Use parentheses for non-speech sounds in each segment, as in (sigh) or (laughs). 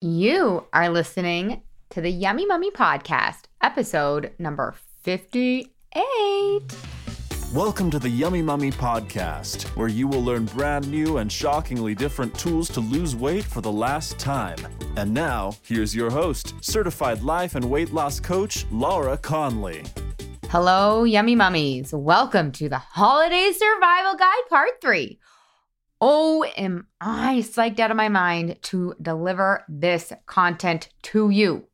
You are listening to the Yummy Mummy Podcast, episode number 58. Welcome to the Yummy Mummy Podcast, where you will learn brand new and shockingly different tools to lose weight for the last time. And now, here's your host, certified life and weight loss coach, Laura Conley. Hello, Yummy Mummies. Welcome to the Holiday Survival Guide Part 3. Oh, am I psyched out of my mind to deliver this content to you?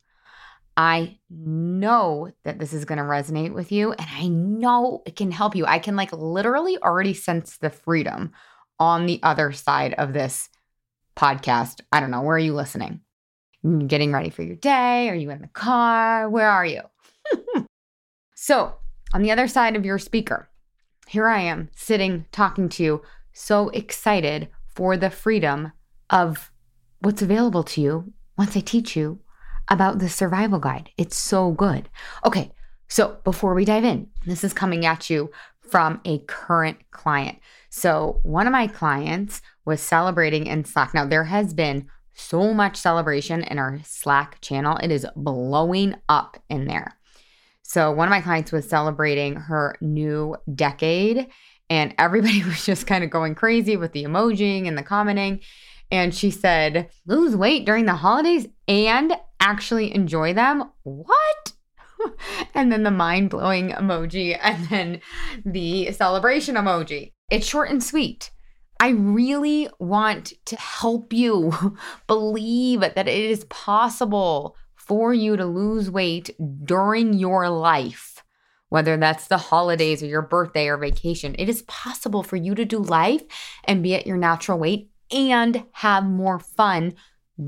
I know that this is going to resonate with you and I know it can help you. I can like literally already sense the freedom on the other side of this podcast. I don't know. Where are you listening? Getting ready for your day? Are you in the car? Where are you? (laughs) so, on the other side of your speaker, here I am sitting talking to you so excited for the freedom of what's available to you once I teach you about the survival guide. It's so good. Okay, so before we dive in, this is coming at you from a current client. So, one of my clients was celebrating in Slack. Now, there has been so much celebration in our Slack channel, it is blowing up in there. So, one of my clients was celebrating her new decade and everybody (laughs) was just kind of going crazy with the emojiing and the commenting. And she said, lose weight during the holidays and actually enjoy them? What? (laughs) and then the mind blowing emoji and then the celebration emoji. It's short and sweet. I really want to help you (laughs) believe that it is possible for you to lose weight during your life whether that's the holidays or your birthday or vacation. It is possible for you to do life and be at your natural weight and have more fun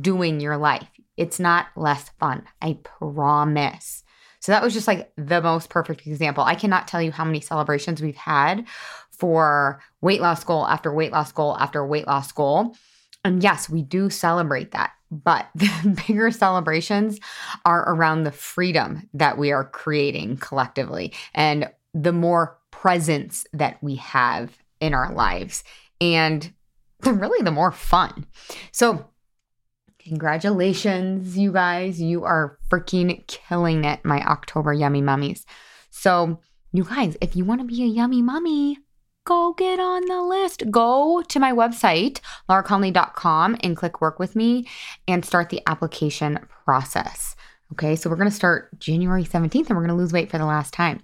doing your life. It's not less fun, I promise. So that was just like the most perfect example. I cannot tell you how many celebrations we've had for weight loss goal after weight loss goal after weight loss goal. And yes, we do celebrate that. But (laughs) the bigger celebrations are around the freedom that we are creating collectively and the more presence that we have in our lives. And really the more fun. So, congratulations, you guys. You are freaking killing it, my October yummy mummies. So, you guys, if you want to be a yummy mummy, go get on the list. Go to my website, lauraconley.com, and click work with me and start the application process. Okay, so we're going to start January 17th and we're going to lose weight for the last time.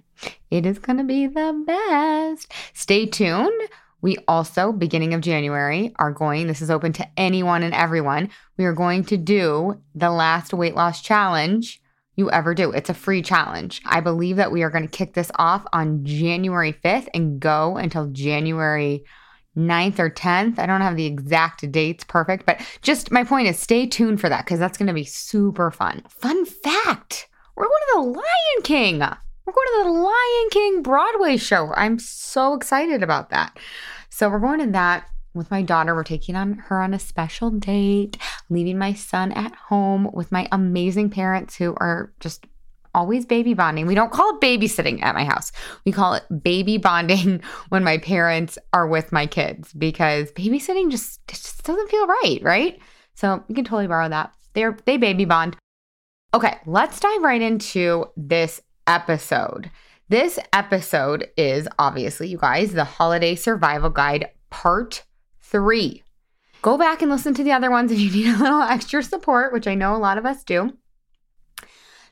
It is going to be the best. Stay tuned. We also, beginning of January, are going, this is open to anyone and everyone. We are going to do the last weight loss challenge you ever do. It's a free challenge. I believe that we are going to kick this off on January 5th and go until January 9th or 10th. I don't have the exact dates perfect, but just my point is stay tuned for that because that's going to be super fun. Fun fact we're going to the Lion King. We're going to the Lion King Broadway show. I'm so excited about that. So we're going to that with my daughter. We're taking on her on a special date, leaving my son at home with my amazing parents who are just always baby bonding. We don't call it babysitting at my house. We call it baby bonding (laughs) when my parents are with my kids because babysitting just, just doesn't feel right, right? So you can totally borrow that. They're they baby bond. Okay, let's dive right into this episode. This episode is obviously, you guys, the Holiday Survival Guide Part three. Go back and listen to the other ones if you (laughs) need a little extra support, which I know a lot of us do.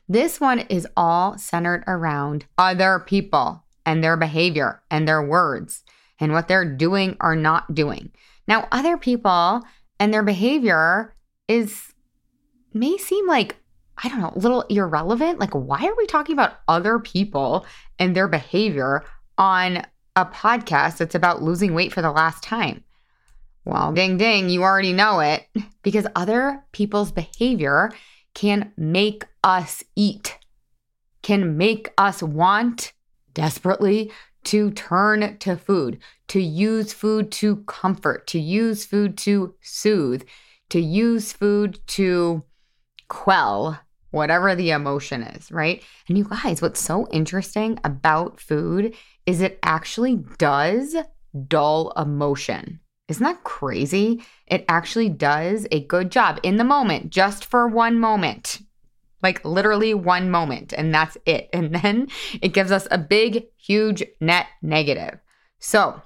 This one is all centered around other people and their behavior and their words and what they're doing or not doing. Now, other people and their behavior is may seem like I don't know, a little irrelevant. Like, why are we talking about other people and their behavior on a podcast that's about losing weight for the last time? Well, ding ding, you already know it because other people's behavior can make us eat, can make us want desperately to turn to food, to use food to comfort, to use food to soothe, to use food to quell whatever the emotion is, right? And you guys, what's so interesting about food is it actually does dull emotion. Isn't that crazy? It actually does a good job in the moment, just for one moment. Like literally one moment, and that's it. (laughs) And then it gives us a big, huge net negative. So,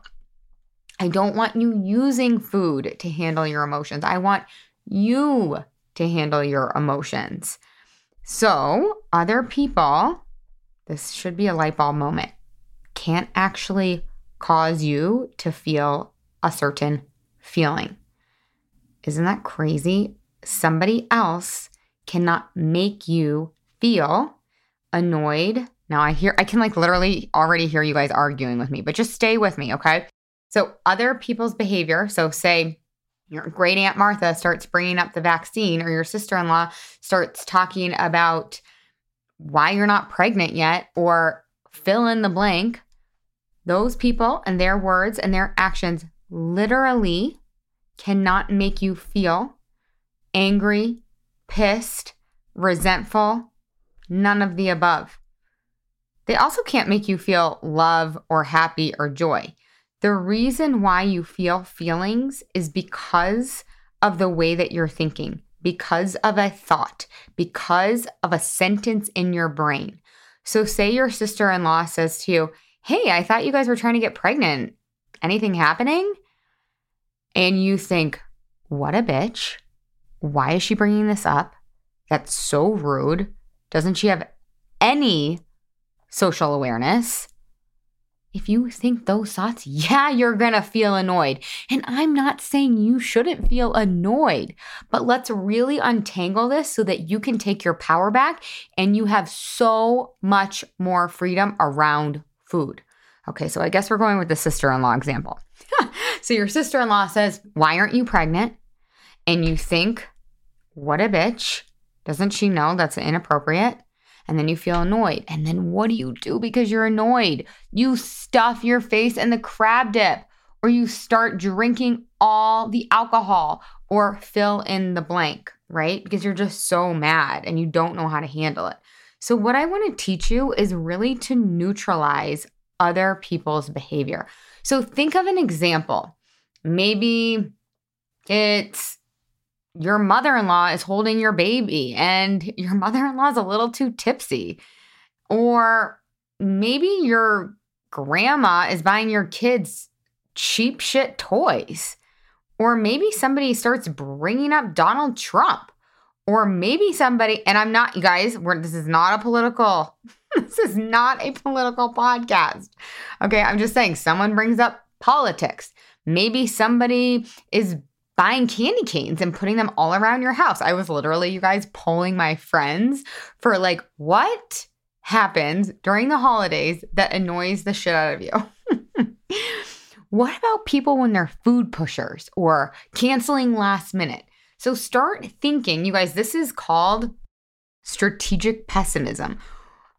I don't want you using food to handle your emotions. I want you to handle your emotions. So, other people, this should be a light bulb moment, can't actually cause you to feel a certain feeling. Isn't that crazy? Somebody else cannot make you feel annoyed. Now I hear I can like literally already hear you guys arguing with me, but just stay with me, okay? So other people's behavior, so say your great aunt Martha starts bringing up the vaccine or your sister-in-law starts talking about why you're not pregnant yet or fill in the blank. Those people and their words and their actions literally cannot make you feel angry, pissed, resentful, none of the above. They also can't make you feel love or happy or joy. The reason why you feel feelings is because of the way that you're thinking, because of a thought, because of a sentence in your brain. So, say your sister in law says to you, Hey, I thought you guys were trying to get pregnant. Anything happening? And you think, What a bitch. Why is she bringing this up? That's so rude. Doesn't she have any social awareness? If you think those thoughts, yeah, you're gonna feel annoyed. And I'm not saying you shouldn't feel annoyed, but let's really untangle this so that you can take your power back and you have so much more freedom around food. Okay, so I guess we're going with the sister in law example. (laughs) so your sister in law says, Why aren't you pregnant? And you think, What a bitch. Doesn't she know that's inappropriate? And then you feel annoyed. And then what do you do because you're annoyed? You stuff your face in the crab dip, or you start drinking all the alcohol, or fill in the blank, right? Because you're just so mad and you don't know how to handle it. So, what I want to teach you is really to neutralize other people's behavior. So think of an example. Maybe it's your mother in law is holding your baby and (laughs) your mother in law is a little too tipsy. Or maybe your grandma is buying your kids cheap shit toys. Or maybe somebody starts bringing up Donald Trump. Or maybe somebody, and I'm not, you guys, this is not a political (laughs) this is not a political podcast. Okay, I'm just saying someone brings up politics. Maybe somebody is buying candy canes and putting them all around your house. I was literally, you guys, polling my friends for like, what happens during the holidays that annoys the shit out of you? (laughs) what about people when they're food pushers or canceling last minute? So start thinking, you guys, this is called strategic pessimism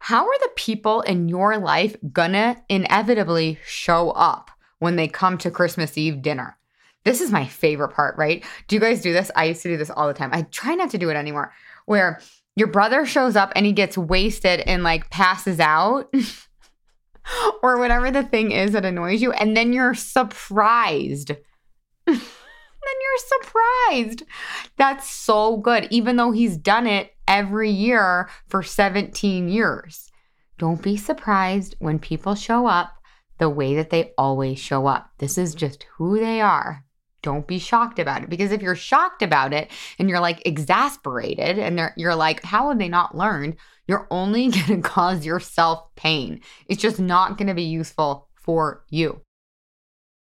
how are the people in your life gonna inevitably show up when they come to Christmas Eve dinner? This is my favorite part, right? Do you guys do this? I used to do this all the time. I try not to do it anymore, where your brother shows up and he gets wasted and like passes out. (laughs) or whatever the thing is that annoys you, and then you're surprised. (laughs) then you're surprised. That's so good, even though he's done it every year for 17 years. Don't be surprised when people show up the way that they always show up. This is just who they are. Don't be shocked about it because if you're shocked about it and you're like exasperated and you're like, how have they not learned? You're only (laughs) going to cause yourself pain. It's just not going to be useful for you.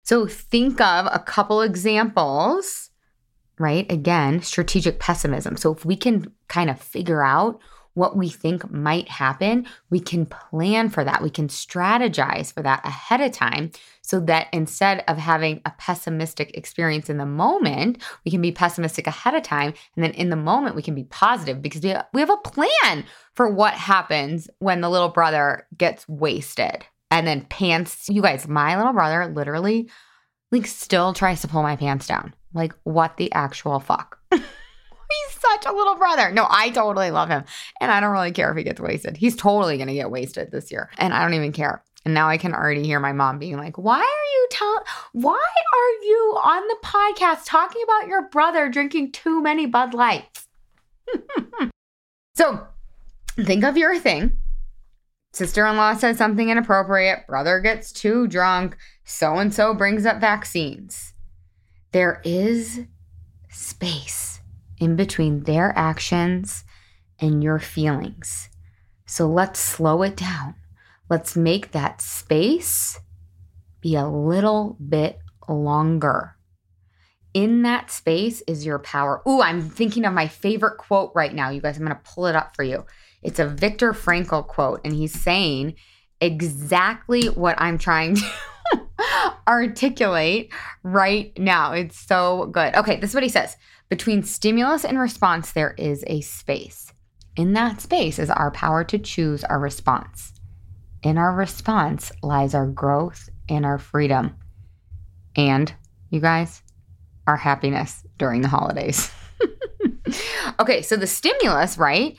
So think of a couple examples right? Again, strategic pessimism. So if we can kind of figure out what we think might happen, we can plan for that. We can strategize for that ahead of time so that instead of having a pessimistic experience in the moment, we can be pessimistic ahead of time. And then in the moment, we can be positive because we have, a plan for what happens when the little brother gets wasted and then pants. You guys, my little brother literally like still tries to pull my pants down. Like, what the actual fuck? (laughs) He's such a little brother. No, I totally love him. And I don't really care if he gets wasted. He's totally going to get wasted this year. And I don't even care. And now I can already hear my mom being like, "Why are you telling Why are you on the podcast talking about your brother drinking too many Bud Lights? (laughs) so think of your thing. Sister in law says something inappropriate, brother gets too drunk, so and so brings up vaccines. There is space in between their actions and your feelings. So let's slow it down. Let's make that space be a little bit longer. In that space is your power. Ooh, I'm thinking of my favorite quote right now. You guys, I'm going to pull it up for you. It's a Viktor Frankl quote, and he's saying exactly what I'm trying to (laughs) articulate right now. It's so good. Okay, this is what he says Between stimulus and response, there is a space. In that space is our power to choose our response. In our response lies our growth and our freedom. And, you guys, our happiness during the holidays. (laughs) okay, so the stimulus, right,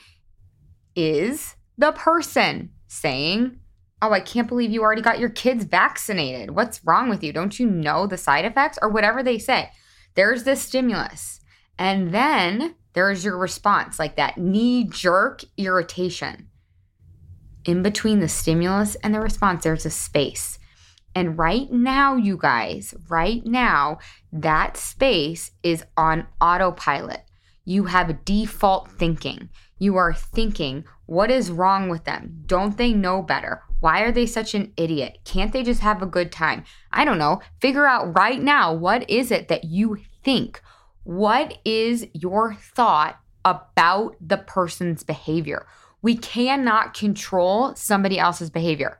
is the person saying, Oh, I can't believe you already got your kids vaccinated. What's wrong with you? Don't you know the side effects or whatever they say? There's this stimulus. And then there's your response, like that knee jerk irritation. In between the stimulus and the response, there's a space. And right now, you guys, right now, that space is on autopilot. You have default thinking. You are thinking, what is wrong with them? Don't they know better? Why are they such an idiot? Can't they just have a good time? I don't know. Figure out right now what is it that you think? What is your thought about the person's behavior? We cannot control somebody else's behavior.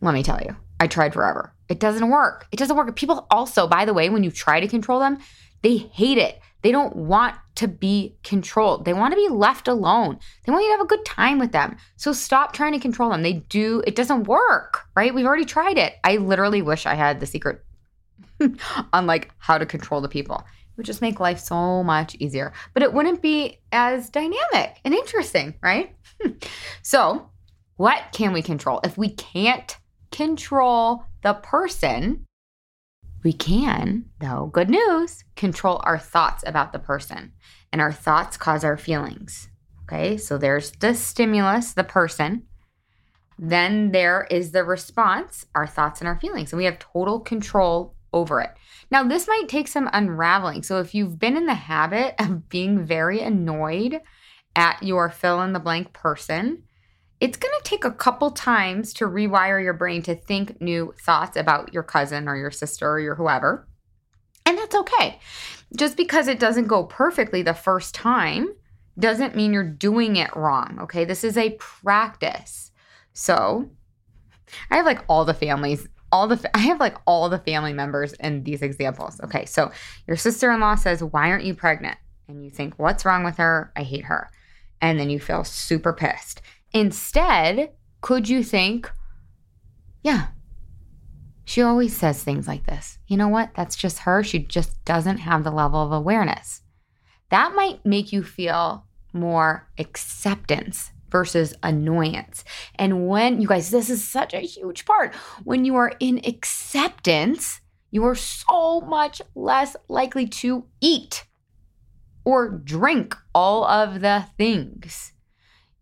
Let me tell you, I tried forever. It doesn't work. It doesn't work. People also, by the way, when you try to control them, they hate it. They don't want to be controlled. They want to be left alone. They want you to have a good time with them. So stop trying to control them. They do, it doesn't work, right? We've already tried it. I literally wish I had the secret (laughs) on like how to control the people. It would just make life so much easier, but it wouldn't be as dynamic and interesting, right? (laughs) so, what can we control? If we can't control the person, we can, though, good news, control our thoughts about the person. And our thoughts cause our feelings. Okay, so there's the stimulus, the person. Then there is the response, our thoughts and our feelings. And we have total control over it. Now, this might take some unraveling. So, if you've been in the habit of being very annoyed at your fill in the blank person, it's going to take a couple times to rewire your brain to think new thoughts about your cousin or your sister or your whoever. And that's okay. Just because it doesn't go perfectly the first time doesn't mean you're doing it wrong. Okay. This is a practice. So I have like all the families, all the, (laughs) I have like all the family members in these examples. Okay. So your sister in law says, Why aren't you pregnant? And you think, What's wrong with her? I hate her. And then you feel super pissed. Instead, could you think, yeah, she always says things like this. You know what? That's just her. She just doesn't have the level of awareness. That might make you feel more acceptance versus annoyance. And when you guys, this is such a huge part. When you are in acceptance, you are so much less likely to eat or drink all of the things.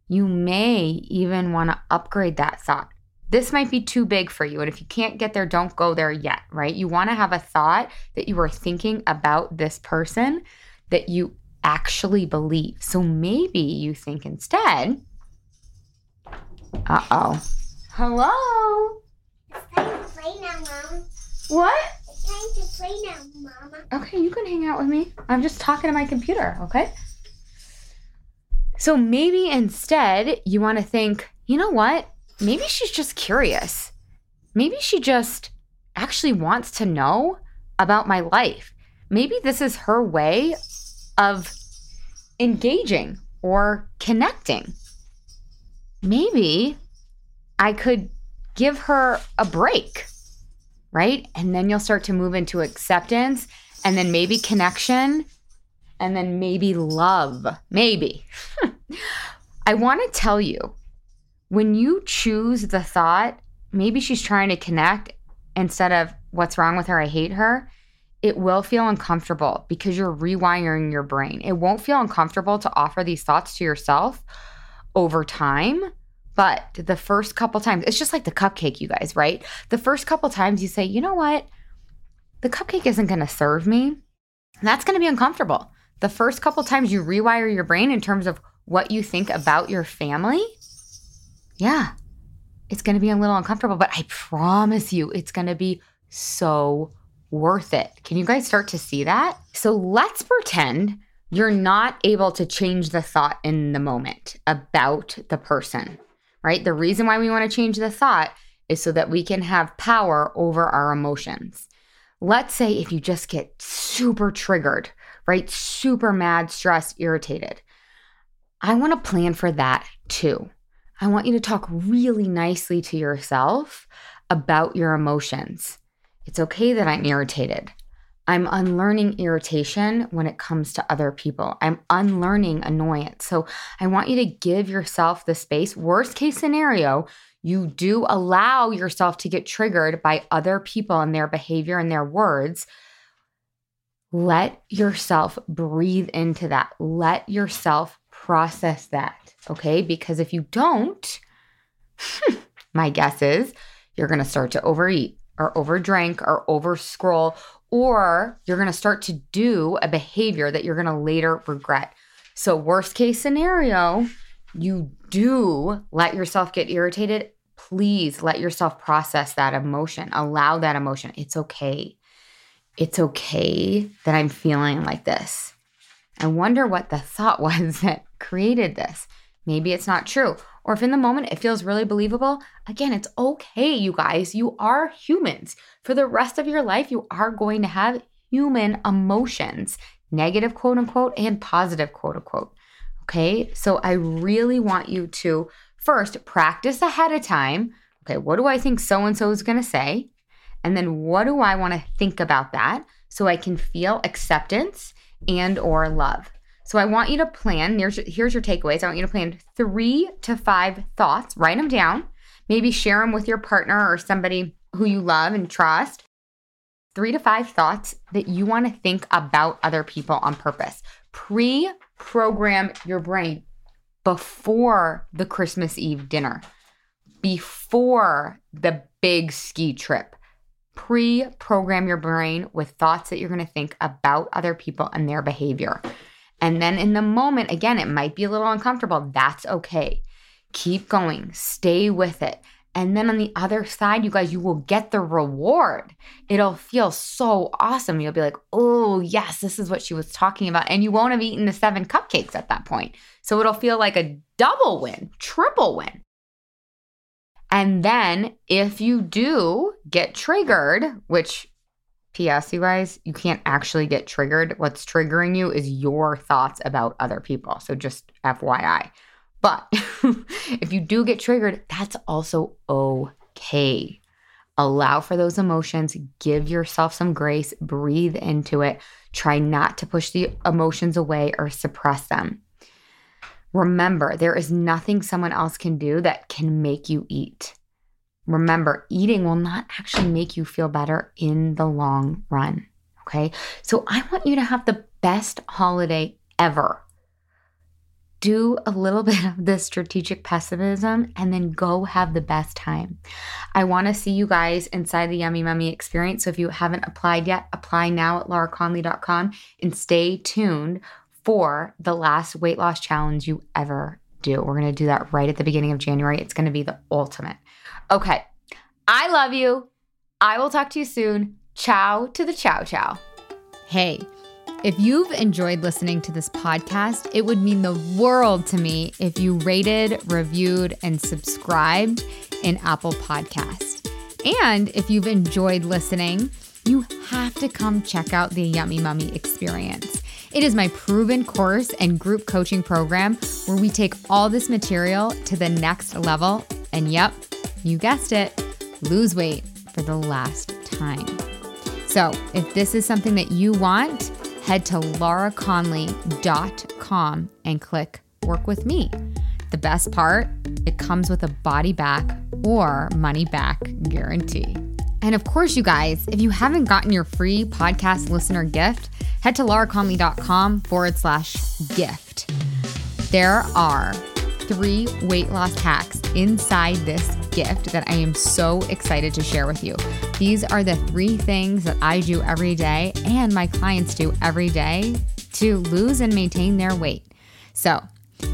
You may even want to upgrade that thought. This might be too big for you. And if you can't get there, don't go there yet, right? You want to have a thought that you are thinking about this person that you actually believe. So maybe you think instead, uh oh. Hello? It's time to play now, Mom. What? It's time to play now, Mama. Okay, you can hang out with me. I'm just talking to my computer, okay? So maybe instead you want to think, you know what? Maybe she's just curious. Maybe she just actually wants to know about my life. Maybe this is her way of engaging or connecting. Maybe I could give her a break, right? And then you'll start to move into acceptance and then maybe connection and then maybe love. Maybe. I want to tell you when you choose the thought, maybe she's trying to connect instead of what's wrong with her? I hate her. It will feel uncomfortable because you're rewiring your brain. It won't feel uncomfortable to offer these thoughts to yourself over time. But the first couple times, it's just like the cupcake, you guys, right? The first couple times you say, you know what? The cupcake isn't going to serve me. That's going to be uncomfortable. The first couple times you rewire your brain in terms of what you think about your family, yeah, it's going to be a little uncomfortable, but I promise you, it's going to be so worth it. Can you guys start to see that? So let's pretend you're not able to change the thought in the moment about the person, right? The reason why we want to change the thought is so that we can have power over our emotions. Let's say if you just get super triggered, right? Super mad, stressed, irritated. I want to plan for that too. I want you to talk really nicely to yourself about your emotions. It's okay that I'm irritated. I'm unlearning irritation when it comes to other people. I'm unlearning annoyance. So I want you to give yourself the space. Worst case scenario, you do allow yourself to get triggered by other people and their behavior and their words. Let yourself breathe into that. Let yourself process that. Okay. Because if you don't, (laughs) my guess is you're going to start to overeat or overdrink or over scroll, or you're going to start to do a behavior that you're going to later regret. So, worst case scenario, you do let yourself get irritated. Please let yourself process that emotion. Allow that emotion. It's okay. It's okay that I'm feeling like this. I wonder what the thought (laughs) was that created this. Maybe it's not true. Or if in the moment it feels really believable, again, it's okay, you guys. You are humans. For the rest of your life, you are going to have human emotions, negative quote unquote, and positive quote unquote. Okay. So I really want you to first practice ahead of time. Okay. What do I think so and so is going to say? And then what do I want to think about that so I can feel acceptance and or love? So I want you to plan. Here's, here's your takeaways. I want you to plan three to five thoughts. Write them down. Maybe share them with your partner or somebody who you love and trust. Three to five thoughts that you want to think about other people on purpose. Pre program your brain before the Christmas Eve dinner, before the big ski trip. Pre program your brain with thoughts that you're going to think about other people and their behavior. And then in the moment, again, it might be a little uncomfortable. That's okay. Keep going, stay with it. And then on the other side, you guys, you will get the reward. It'll feel so awesome. You'll be like, oh, yes, this is what she was talking about. And you won't have eaten the seven cupcakes at that point. So it'll feel like a double win, triple win. And then if you do get triggered, which P.S. You guys, you can't actually get triggered. What's triggering you is your thoughts about other people. So just FYI. But (laughs) if you do get triggered, that's also okay. Allow for those emotions, give yourself some grace, breathe into it. Try not to push the emotions away or suppress them. Remember, there is nothing someone else can do that can make you eat. Remember, eating will not actually make you feel better in the long run. Okay. So I want you to have the best holiday ever. Do a little (laughs) bit of this strategic pessimism and then go have the best time. I want to see you guys inside the Yummy Mummy experience. So if you haven't applied yet, apply now at lauraconley.com and stay tuned for the last weight loss challenge you ever do. We're going to do that right at the beginning of January. It's going to be the ultimate. Okay. I love you. I will talk to you soon. Ciao to the chow chow. Hey, if you've enjoyed listening to this podcast, it would mean the world to me if you rated, reviewed, and subscribed in Apple Podcast. And if you've enjoyed listening, you have to come check out the Yummy Mummy experience. It is my proven course and group coaching program where we take all this material to the next level. And yep, you guessed it, lose weight for the last time. So, if this is something that you want, head to lauraconley.com and click work with me. The best part, it comes with a body back or money back guarantee. And of course, you guys, if you haven't gotten your free podcast listener gift, head to lauraconley.com forward slash gift. There are three weight loss hacks inside this gift that I am so excited to share with you. These are the three things that I do every day and my clients do every day to lose and maintain their weight. So,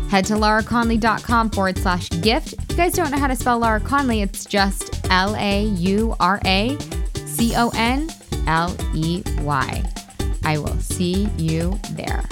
head to lauraconley.com forward slash gift. If you guys don't know how to spell Laura Conley, it's just L A U R A C O N L E Y. I will see you there.